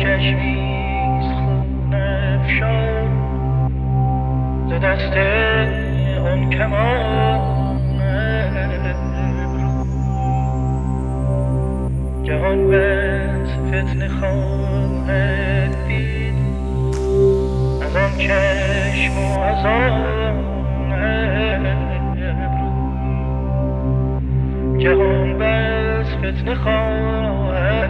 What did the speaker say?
catch me. ز دست آن کمان. جهان بس فتنه خواهد دید. از آن چشم و از آن ابرو. جهان بس فتنه خواهد